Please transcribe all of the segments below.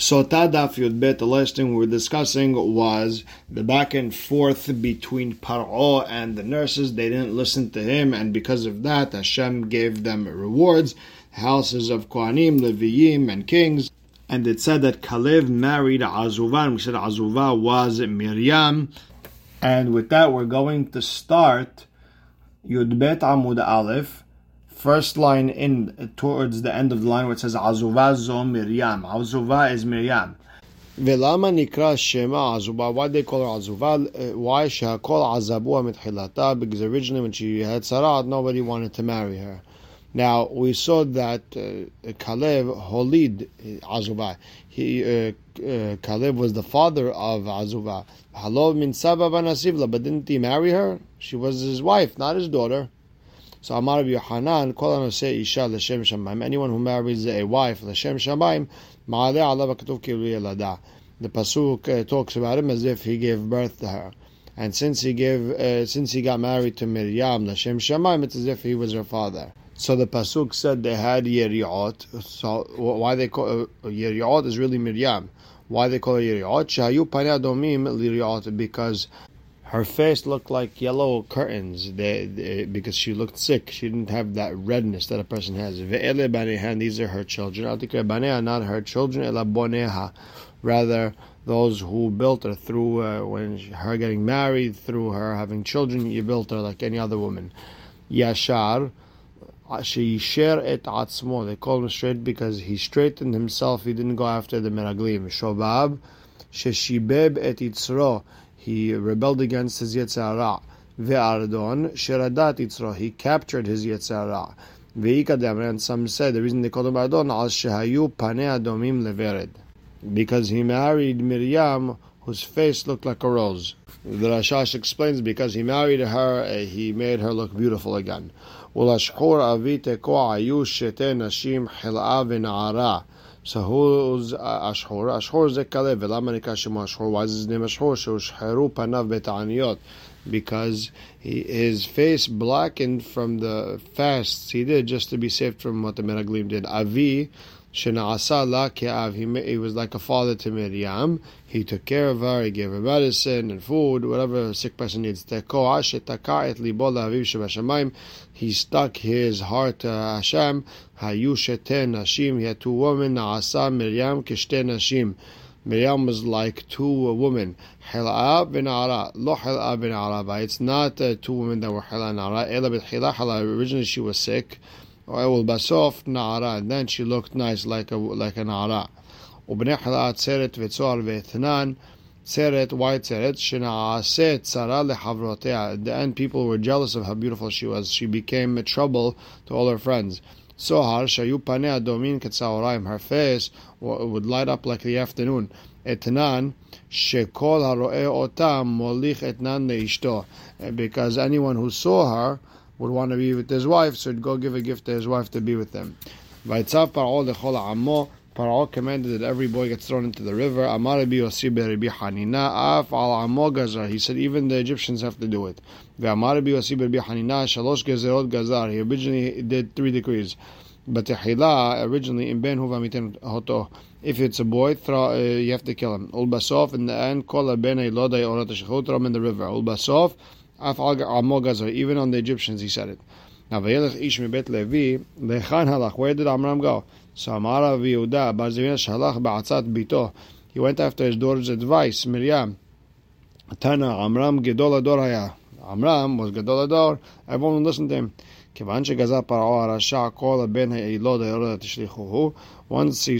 Sotah Daf Yudbet, the last thing we were discussing was the back and forth between Paro and the nurses. They didn't listen to him, and because of that, Hashem gave them rewards, houses of Kohanim, Leviyim, and kings. And it said that Kalev married Azuvah, and we said Azuvah was Miriam. And with that, we're going to start Yudbet Amud Aleph first line in towards the end of the line where it says Azuva zo Miriam. Azuva is Miriam. ולמה נקרא שמה עזובה? Why they call her עזובה? Why שהכל עזבוה מתחילתה? Because originally when she had Sarat, nobody wanted to marry her. Now we saw that uh, Kalev holid Azuba. He uh, uh, Kalev was the father of Azuba. Halov min Saba but didn't he marry her? She was his wife, not his daughter. So Amar Yohanan, Kol Anose Isha L'Shem Shamayim. Anyone who marries a wife L'Shem Shamayim, Ma'aleh Allah Katuv Kilu. The pasuk uh, talks about him as if he gave birth to her. And since he gave, uh, since he got married to Miriam L'Shem Shamayim, it's as if he was her father. So the pasuk said they had Yeriot. So why they call uh, Yeriot is really Miriam. Why they call her Yeriot? Shayu Panei Adomim Liriot because her face looked like yellow curtains they, they, because she looked sick. She didn't have that redness that a person has. These are her children. Not her children. Rather, those who built her through uh, when her getting married, through her having children, you built her like any other woman. Yashar. She share et atzmo. They call him straight because he straightened himself. He didn't go after the meraglim. Shobab. she Sheshibeb et itzro he rebelled against his Yetzirah. Ve'ardon, Sheradat Yitzro, he captured his Yetzirah. Ve'ikadem, and some said the reason they called him Ardon, al shehayu panei adomim levered. Because he married Miriam, whose face looked like a rose. The Rashash explains because he married her, uh, he made her look beautiful again. ולשחור אבי תקוע היו שתי נשים חלאה ונערה so who's Ashur? Ashur is Kalev. Lama nikra shemo Ashur. Why is his name Ashur? Sheushheru panav beta'aniyot. Because he, his face blackened from the fasts he did just to be saved from what the Meraglim did. Avi. He was like a father to Miriam. He took care of her. He gave her medicine and food, whatever a sick person needs. He stuck his heart to Hashem. He had two women. Miriam nashim. Miriam was like two women. Hil'a v'na'ara. Lo hil'a v'na'ara. It's not uh, two women that were hil'a. Ela b'chila Originally she was sick. Well, basof na'ara. And then she looked nice like a like a na'ara. ובני חלאה צרת וצוהר ואתנן Tseret, why Tseret? Shena'aset tzara lehavrotea. At the end, people were jealous of how beautiful she was. She became a trouble to all her friends. Sohar, shayu panea domin ketzaoraim. Her face would light up like the afternoon. Etnan, shekol haroe otam molich etnan leishto. Because anyone who saw her would want to be with his wife, so he'd go give a gift to his wife to be with them. Vaytzav par'ol lechol amo. Paro commanded that every boy gets thrown into the river. Amar Rabbi Hanina af al amogazar. He said even the Egyptians have to do it. Amar Rabbi Hanina shalosh gezerot gazar. He originally did three decrees. But tehila originally in ben huva miten hoto. If it's a boy, throw, uh, you have to kill him. Ulbasof in the end, kol ben elodai orat him in the river. Ulbasof. Even on the Egyptians, he said it. Now vayelech ish mibet Levi lechan halach. Where did Amram go? So Amar Rav Yehuda, Bar Shalach Ba'atzat Bito. He went after his daughter's advice, Miriam. Tana Amram Gedol Ador Haya. Amram was Gadol Ador. Everyone would listen to him. Once he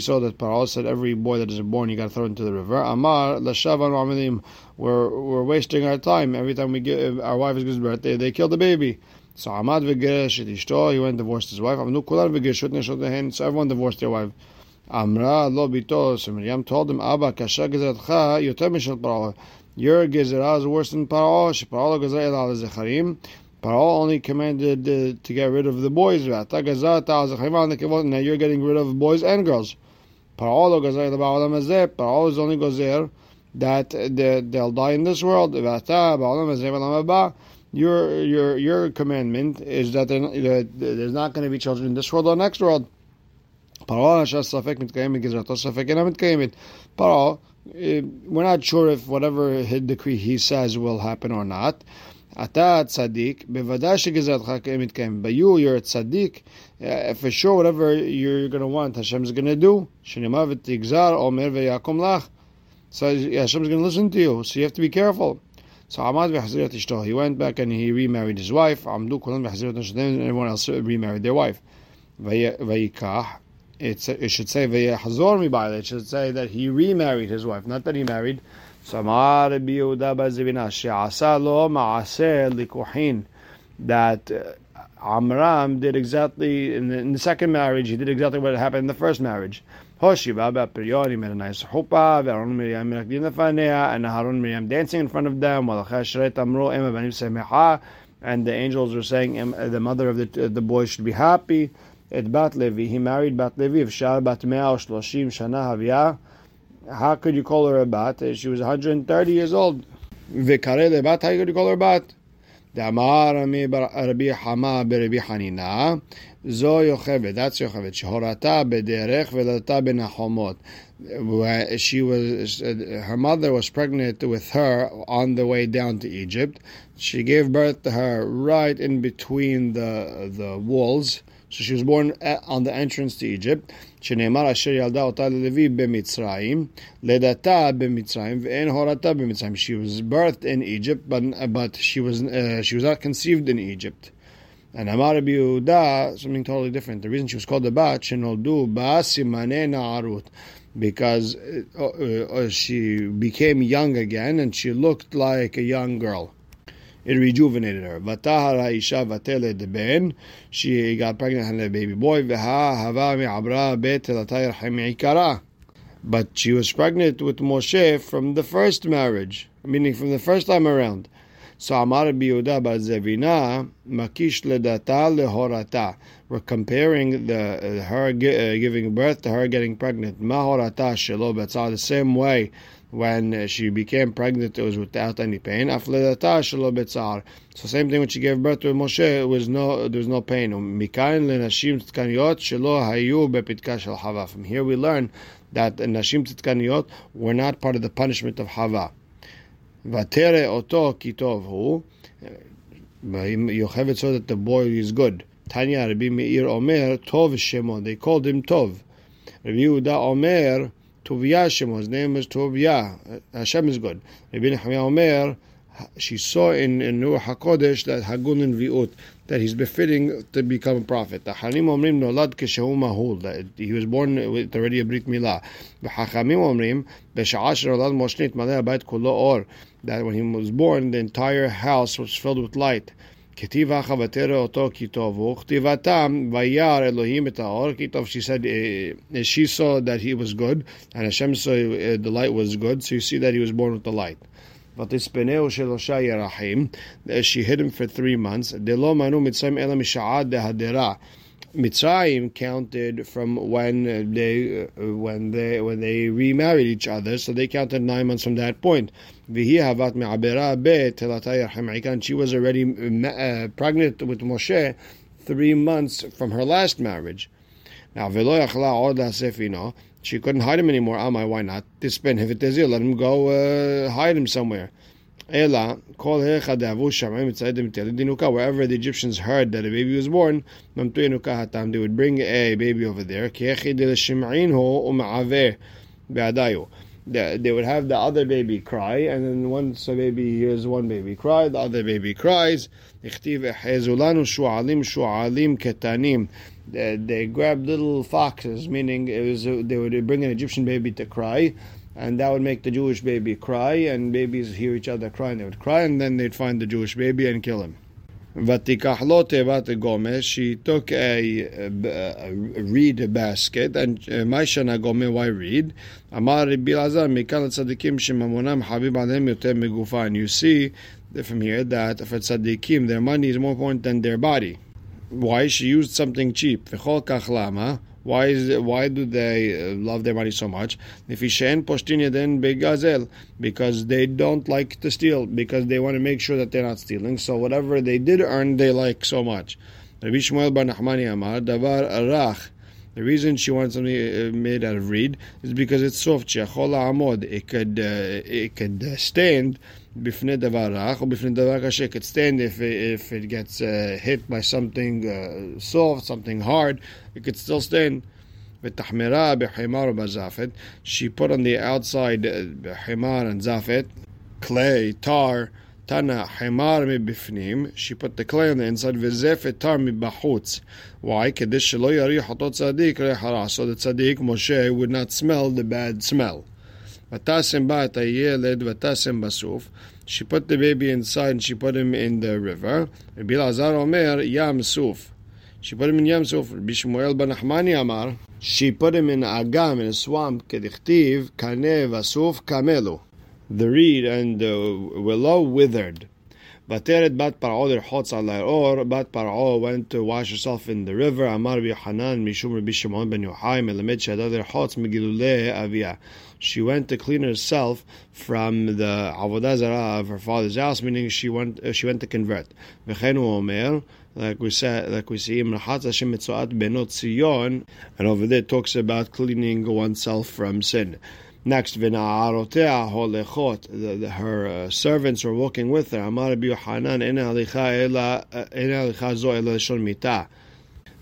saw that Paro said every boy that is born, he got thrown into the river. Amar Lashavan we're we're wasting our time. Every time we give our wife gives birth, they, they kill the baby. So Amad v'geresh ishto, he went and divorced his wife. Amnu kulan v'gereshut neshotehen. So everyone divorced their wife. Amra lo bito. So Miriam told him, Abba kasha gezeratcha yoter mishel Paro. Your Gezerah is worse than Paro. Gezerah al Zecharim. Paro only commanded uh, to get rid of the boys. V'ata Gezerah al Zecharim Now you're getting rid of boys and girls. Paro lo Gezerah ba'olam hazeh. Paro is only Gezer that uh, they, they'll die in this world. V'ata ba'olam hazeh v'olam haba. Your your your commandment is that uh, there's not going to be children in this world or next world. Paro hashas safek mitkayemit gezerah tosafek ena mitkayemit. Paro ספק מתקיים בגזרתו, ספק אינה מתקיימת. פרעה, we're not sure if whatever decree he says will happen or not. אתה צדיק, בוודאי שגזרתך מתקיים. But you, you're a tzaddik, uh, for sure whatever you're going to want, Hashem's going to do. שנאמר ותגזר, אומר ויקום לך. So Hashem's going to listen to you, so you have to be careful. So Amad v'chazir ishto. He went back and he remarried his wife. Amdu kulam v'chazir and everyone else remarried their wife. Vayikach. It should say v'yachzor mibayla. It should say that he remarried his wife, not that he married. So Amar Yehuda bazivina she'asa lo ma'aseh likuhin. That uh, Amram did exactly in the, second marriage. He did exactly what happened in the first marriage. Hoshiva ba'perion, he made a nice chuppah, ve'aron Miriam lefanea, and Harun Miriam dancing in front of them, while Cheshret amru ema banim semecha, and the angels were saying the mother of the boy should be happy Et bat Levi, he married bat Levi, of Shar bat mea shloshim shana havia. How could you call her a bat? She was 130 years old. V'karele bat, how could you call her a bat? דאמר רבי חמה ברבי חנינה, זו יוכבד, that's יוכבד, שהורתה בדרך ולדתה בנחומות. She was, her mother was pregnant with her on the way down to Egypt. She gave birth to her right in between the, the walls. So she was born on the entrance to Egypt. שנאמר אשר ילדה אותה ללוי במצרים, לידתה במצרים ואין הורתה במצרים. She was birthed in Egypt, but, but she, was, uh, she was not conceived in Egypt. And Amar Rabbi Yehuda, something totally different. The reason she was called a bat, שנולדו בה סימני נערות. Because uh, uh, she became young again and she looked like a young girl it rejuvenated her. Vatahar ha'isha vateled ben. She got pregnant and had a baby boy. V'ha hava mi'abra bet ikara. But she was pregnant with Moshe from the first marriage, meaning from the first time around. So Amar Yehuda Zevina Makish ledata lehorata. We're comparing the uh, her uh, giving birth to her getting pregnant. Mahorata shelo the same way when uh, she became pregnant, it was without any pain. So same thing when she gave birth to Moshe, it was no there was no pain. Um, From here we learn that the nashim tzidkaniyot were not part of the punishment of Hava. Vatere oto kitov hu. Uh, Yocheved saw that the boy is good. Tanya Rabbi Meir Omer Tov Shemo. They called him Tov. Rabbi Yehuda Omer Tovia Shemo. His name is Tovia. Hashem is good. Rabbi Nehemiah Omer, she saw in, in Ruach HaKodesh that Hagun and Viut, that he's befitting to become a prophet. The Hanim Omrim Nolad Keshehu Mahul, that he was born with already a Brit Milah. The Hachamim Omrim, Besha'ash Rolad Moshnit Maleh Abayt Kulo Or, that when he was born, the entire house was filled with light. כתיבה חבטר אותו כי טוב הוא, כתיבתם וירא אלוהים את האור, כי טוב, she said, uh, she saw that he was good, and Hashem saw uh, the light was good, so you see that he was born with the light. ותספנהו שלושה ירחים, she hid him for three months, דלא מנו מצרים אלא משעה דהדרה. Mitzrayim counted from when they when they when they remarried each other, so they counted nine months from that point. She was already uh, pregnant with Moshe three months from her last marriage. Now, she couldn't hide him anymore. Amai, why not? Tispen let him go uh, hide him somewhere. Ela, kol de'avu shamayim mitzadim dinuka. Wherever the Egyptians heard that a baby was born, mamtu yenuka hatam, they would bring a baby over there. Ki echi de l'shim'inhu u'ma'aveh be'adayu. They would have the other baby cry, and then once a baby hears one baby cry, the other baby cries. Ichtiv ehezulanu shu'alim shu'alim ketanim. They grabbed little foxes, meaning it was they would bring an Egyptian baby to cry and that would make the Jewish baby cry, and babies hear each other cry, and they would cry, and then they'd find the Jewish baby and kill him. She took a, a, reed basket, and Maishana uh, Gome, why reed? Amar Bilazar, Mikal Tzadikim Shemamonam Habib Yotem Megufan. You see from here that for Tzadikim, their money is more important than their body. Why? She used something cheap. Why is why do they uh, love their money so much? Nefishen poshtin then begazel because they don't like to steal, because they want to make sure that they're not stealing. So whatever they did earn, they like so much. Rabbi Shmuel bar Nachmani Amar, Davar Arach, The reason she wants something uh, made out of reed is because it's soft. It could uh, it could stand bifnei davar rach or bifnei davar kasher. It could stand if it, if it gets uh, hit by something uh, soft, something hard. It could still stand. ותחמרה בחמר ובזפת. She put on the outside חמר uh, and zafet, clay, tar, Tana Hemar mibifnim. She put the clay on the inside. V'zefet tar mibachutz. Why? Kedish shelo yarih hatot tzadik rehara. So the tzadik Moshe would not smell the bad smell. Vatasim ba'at hayeled vatasim basuf. She put the baby inside and she put him in the river. Rabbi Lazar Omer Yam Suf. She put him in Yam Suf. Rabbi Shmuel ben Nachmani Amar. She put him in Agam in a swamp. Kedichtiv Kaneh Vasuf Kamelu the reed and the willow withered. Bateret bat par'o derchotz al bat par'o went to wash herself in the river. Amar Hanan mishum Rabbi Shimon ben Yochai melamed shadad derchotz megilule avia. She went to clean herself from the avodah zarah of her father's house, meaning she went uh, she went to convert. V'chenu omer, like we said, like we see, Imrachat Hashem mitzoat benot Zion, and over there talks about cleaning oneself from sin. Next, v'na'arotea holechot. Her uh, servants were walking with her. Amar Rabbi Yohanan, en halicha ela en halicha zo ela shon mita.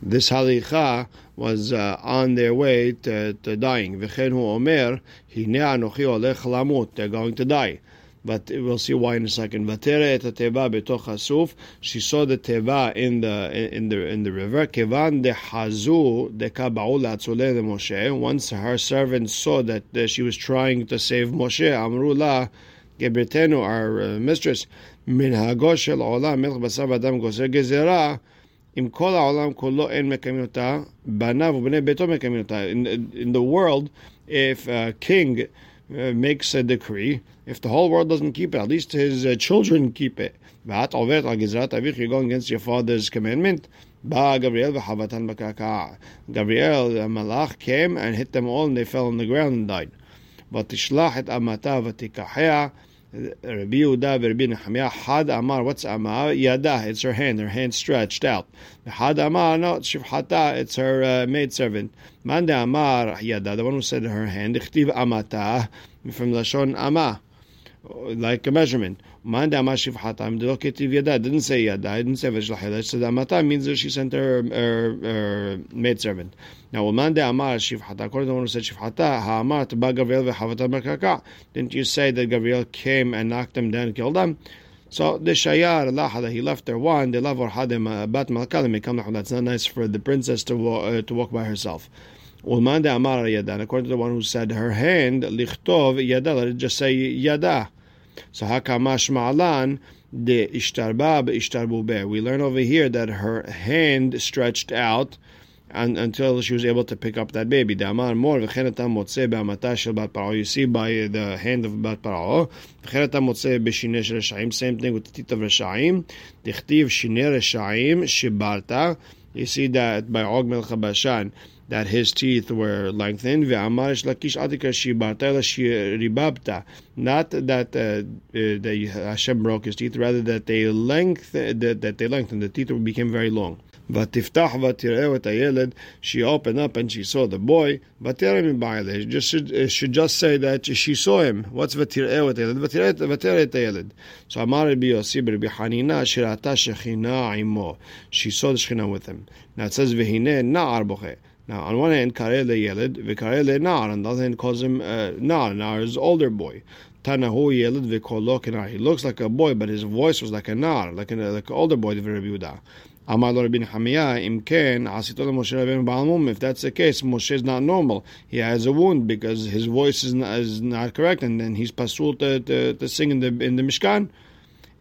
This halicha was uh, on their way to, to dying. V'chen hu omer, hine anochi olech lamut. They're going to die but we'll see why in a second. Vatere et teva betoch hasuf. She saw the teva in the in the in the river. Kevan de hazu de kabau latzule de Moshe. Once her servants saw that she was trying to save Moshe, Amrullah, Gebetenu, our uh, mistress, min hagosh shel olam melch basar adam goser gezerah. In the world, if a king uh, makes a decree, if the whole world doesn't keep it, at least his uh, children keep it. You're going against your father's commandment. Gabriel, Gabriel, the malach came and hit them all, and they fell on the ground and died. But Rabbi Yehuda Rabbi Nehemiah Had Amar. What's Amar? Yada. It's her hand. Her hand stretched out. Had Amar. No, it's Shivhata. It's her uh, maid servant. Manda Amar Yada. The one who said her hand. Ichtiv Amata from Lashon Amah like a measurement. Manda Mashivhatam Deloketiv Yada didn't say Yada, didn't say Veshlahela. So Amata means that she sent her, her, her maid servant. Now Manda Amar Shivhata, according to the one who said Shivhata, Ha'amar Ba Gabriel Merkaka. Didn't you say that Gabriel came and knocked them down and killed them? So the Shayar Allah he left her one, the Lavor Hadem Bat Malkalim That's not nice for the princess to uh, to walk by herself. According to the one who said her hand, Lichtov Yada, let it just say Yada. So hakamash ma'alan de Ishtarbab ishtarbu We learn over here that her hand stretched out and, until she was able to pick up that baby. You see by the hand of bat paro. Same thing with the teeth of reshaim. Dichtiv shineh reshaim shibarta. You see that by Og Melech Bashan that his teeth were lengthened. Not that uh, uh, Hashem broke his teeth, rather that they length that, that they lengthened. The teeth became very long. ותפתח ותראה את הילד, she opened up and she saw the boy, ותראה מבעלה, just should, uh, should just say that she saw him. What's ותראה את הילד? ותראה את הילד. So אמר רבי יוסי ברבי חנינה, שראתה שכינה עמו. She saw the Shekhinah with him. Now it says, והנה נער בוכה. Now, on one hand, Karele Yelid, Vikarele Nar, on the other hand, calls him uh, Nar, Nar is older boy. Tanahu Yelid Vikolo Kenar. He looks like a boy, but his voice was like a Nar, like, an, like an older boy, the Rabbi Yehuda. Amar Lo Rabbi Hamiyah, Im Ken, Asito Moshe Rabbeinu Ba'almum. If that's the case, Moshe is not normal. He has a wound because his voice is not, is not correct, and then he's pasul to, to, to sing in the, in the Mishkan.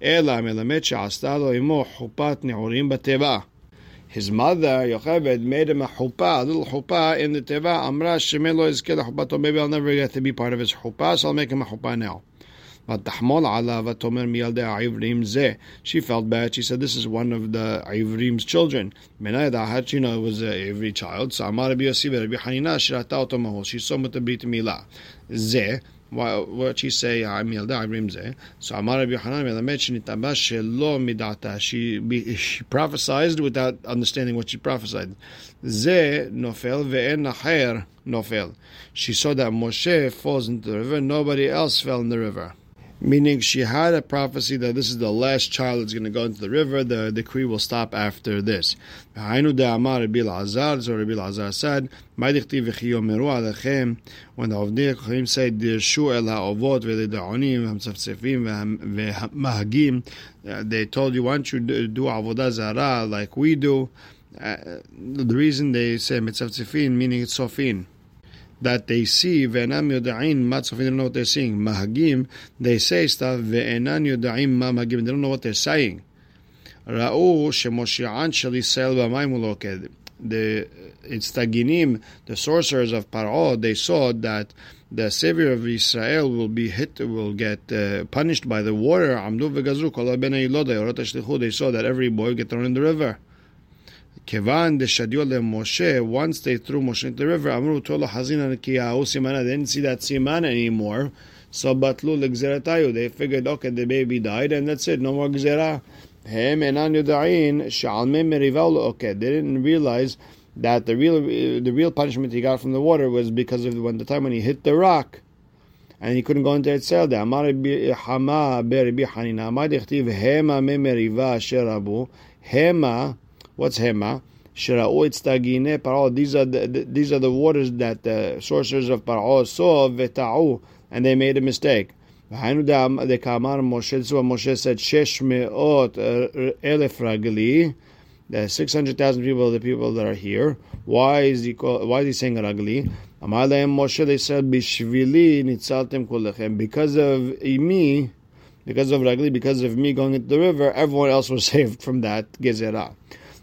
אלא מלמד שעשתה לו עמו חופת נעורים בתיבה. His mother, Yocheved, made him a chuppah, a little chuppah in the teva. Amra shemelo is. Maybe I'll never get to be part of his chuppah, so I'll make him a chuppah now. She felt bad. She said, "This is one of the Ivrim's children." She know it was a Ivri child. She saw him with the Brit Milah. What she say, I mean, I'm Rimsa. Eh? so Amar Rabbi Yochanan melamed shenitaba shelo midata. She she prophesied without understanding what she prophesied. Ze nofel ve'en nacher nofel. She saw that Moshe falls into the river, nobody else fell in the river meaning she had a prophecy that this is the last child that's going to go into the river. The decree will stop after this. When the Avnei Kochim said, ha'mtzaftzefim they told you, why don't you do avodah zara like we do? Uh, the reason they say mitzavtzefin, meaning it's sofin that they see ve'enam yodain matzofin, they don't know what they're seeing. Mahagim, they say stuff ve'enan yodaim ma mahagim, they don't know what they're saying. Ra'u shemoshi'an shel Yisrael b'mayim. The it's taginim, the sorcerers of Paro, they saw that the savior of Israel will be hit, will get uh, punished by the water. They saw that every boy get thrown in the river. Kevan deshadiol Moshe, once they threw Moshe into the river, Amru tolo hazina simana. They didn't see that siman anymore. So batlu legzeratayu. They figured, okay, the baby died, and that's it. No more gzera. Hem enan yudain shalme merival. Okay, they didn't realize that the real the real punishment he got from the water was because of when the time when he hit the rock and he couldn't go into Etzel. Amar Hama beribi Hanina. Hema me meriva sherabu. Hema What's Hema? Paro. These are the, these are the waters that the sorcerers of Paro saw and they made a mistake. The Kamar Moshe, this Moshe said, uh, elef ragli, the 600,000 people, the people that are here. Why is he call, why is he saying ragli? Amalem Moshe, they said. Because of me, because of ragli, because of me going into the river, everyone else was saved from that gezerah.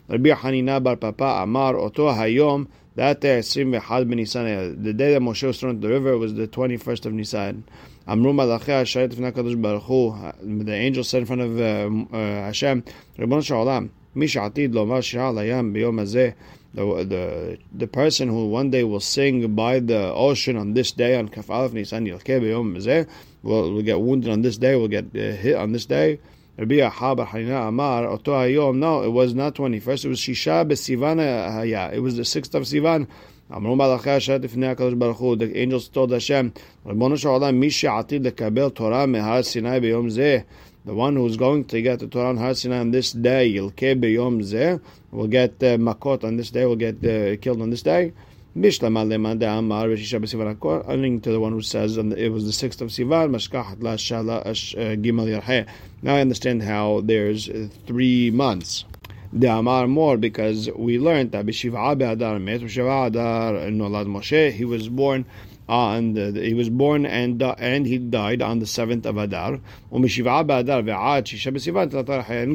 Rabbi Hanina bar Papa Amar Oto Hayom that day the day that Moshe was thrown into the river was the 21st of Nisan. Amru Baruch the angel said in front of uh, uh, Hashem Shalom Mi Sha'atid Lomar Hazeh. The, the the person who one day will sing by the ocean on this day on Kaf Aleph Nisan Yilkeh will, will get wounded on this day will get uh, hit on this day Rabbi Ahab Hanina Amar Oto Hayom. No, it was not twenty first. It was Shisha Besivan Haya. It was the sixth of Sivan. אמרו מלאכי השרת לפני הקדוש ברוך הוא, the angels told Hashem, ריבונו של עולם, מי שעתיד לקבל תורה מהר סיני ביום זה, the one who's going to get the Torah on Har Sinai on this day, ילכה ביום זה, will get uh, makot on this day, will get uh, killed on this day. According to the one who says and it was the sixth of Sivan, uh, Now I understand how there's uh, three months. The Amar more because we learned that B'Shiv'a Be'adar Met Adar Nolad Moshe. He was born on the, he was born and uh, and he died on the seventh of Adar. And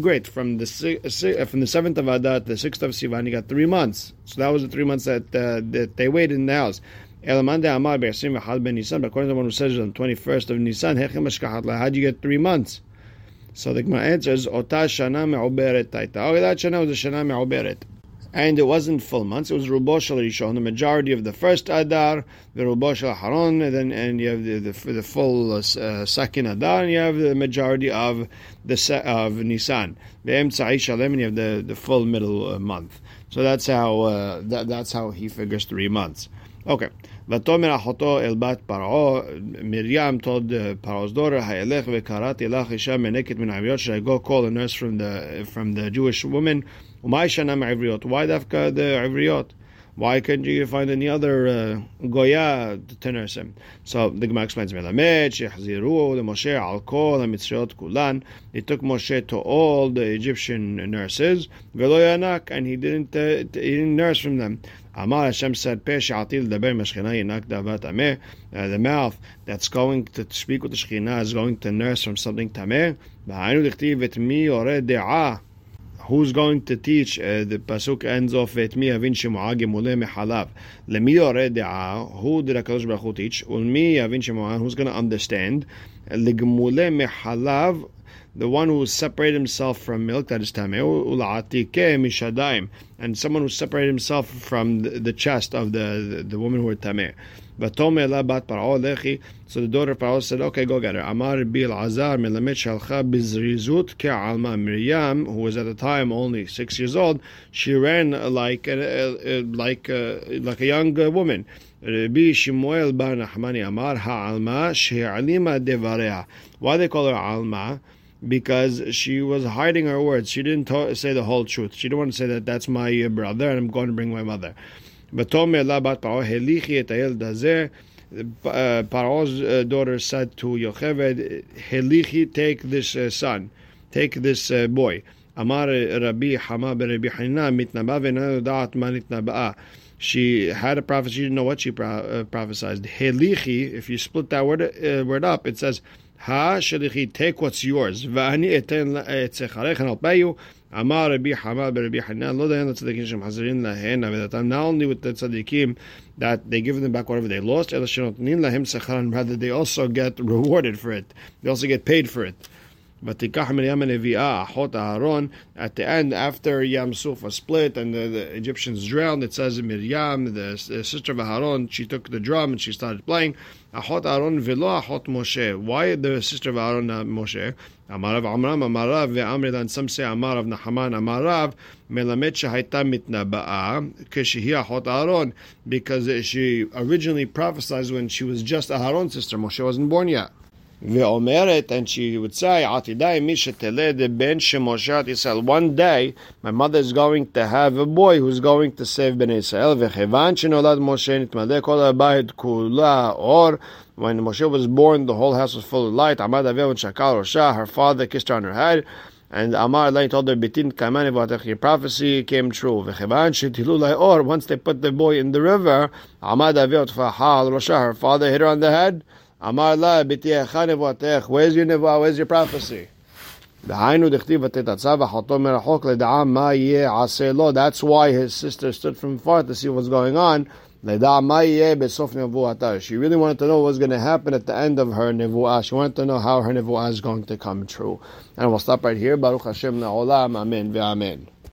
great from the from the seventh of Adar to the sixth of Sivan, he got three months. So that was the three months that uh, that they waited in the house. According to the one who says on the twenty first of Nisan, how do you get three months? So the Gemara answers, "Ota shana me'oberet taita." Oh, that shana was a shana me'oberet and it wasn't full months. It was Rubosh Rishon, the majority of the first Adar, the Rubosh Haron, and then and you have the the, the full uh, second Adar, and you have the majority of the of Nisan. The Shalem, and you have the, the full middle uh, month. So that's how uh, that, that's how he figures three months. Okay. ותאמר אחותו אל בת פרעה, מרים told uh, Paro's daughter, הילך וקראתי לך אישה מנקת מן העבריות, should I go call a nurse from the, from the Jewish woman why shanam Ivriyot? Why dafka the Ivriyot? Why couldn't you find any other uh, goya to nurse him? So the Gemara explains, "Melamed shechziru the Moshe al kol hamitzriot kulan." He took Moshe to all the Egyptian nurses, velo yanak, and he didn't uh, he didn't nurse from them. Amar Hashem said, "Pe she'atil daber meshchina davat tameh." Uh, the mouth that's going to speak with the Shekhinah is going to nurse from something tameh. V'hainu dichtiv et mi ore de'ah who's going to teach? Uh, the pasuk ends off with mi avin shemu'ag gemule mehalav. Lemi yoreh Who did Hakadosh Baruch Hu teach? Ulmi avin shemu'ag. Who's going to understand? Legemule mehalav. the one who separated himself from milk, that is tameh, ula'atike mishadaim, and someone who separated himself from the, the chest of the, the, the woman who were tameh. So the daughter of Paro said, "Okay, go get her." Amar bil Azar melamet shalcha bizrizut ke'alma Miriam, who was at the time only six years old, she ran like a, like a, like a young woman. Rabbi Shmuel bar Nachmani Amar ha'alma she'alima devareha. Why they call her alma? Because she was hiding her words. She didn't say the whole truth. She didn't want to say that that's my brother and I'm going to bring my mother. ותאמר לה בת פרעה, הליכי את הילד הזה. Paro's daughter said to Yocheved, Helichi, take this uh, son, take this uh, boy. Amar Rabbi Hama Rabbi Hanina mitnaba ve'nana da'at ma nitnaba'a. She had a prophecy, she didn't know what she pro- uh, prophesied. Helichi, if you split that word, uh, word up, it says, Ha shelichi, take what's yours. Va'ani eten etzecharecha, and I'll pay you. Amar Rabbi Hama Rabbi Hanan Lo Dayan Tzadikim Shem Hazarin Lahen Avedatam. Not only with the tzaddikim that they give them back whatever they lost, Ela Shenotnin Lahem Secharan. Rather, they also get rewarded for it. They also get paid for it. Vatikaha Miriam Nevi'ah Achot Aharon. At the end, after Yam Suf was split and the, the, Egyptians drowned, it says Miriam, the, the sister of Aharon, she took the drum and she started playing. Achot Aharon velo Achot Moshe. Why the sister of Aharon not Moshe? Amarav Amram Amarav ve'amrid and some say Amarav Nahaman Amarav melamet shehayta mitnaba'a kishehi Achot Aharon because she originally prophesied when she was just Aharon's sister. Moshe wasn't born yet. And she would say, One day, my mother is going to have a boy who's going to save Ben Israel. When Moshe was born, the whole house was full of light. Her father kissed her on her head. And Amar Lai told her, your prophecy came true. Once they put the boy in the river, her father hit her on the head. Amar la Where's your nevuah? Where's your prophecy? That's why his sister stood from far to see what's going on. She really wanted to know what was going to happen at the end of her nevuah. She wanted to know how her nevuah is going to come true. And we'll stop right here. Baruch Hashem na'olam. Amen v'amen.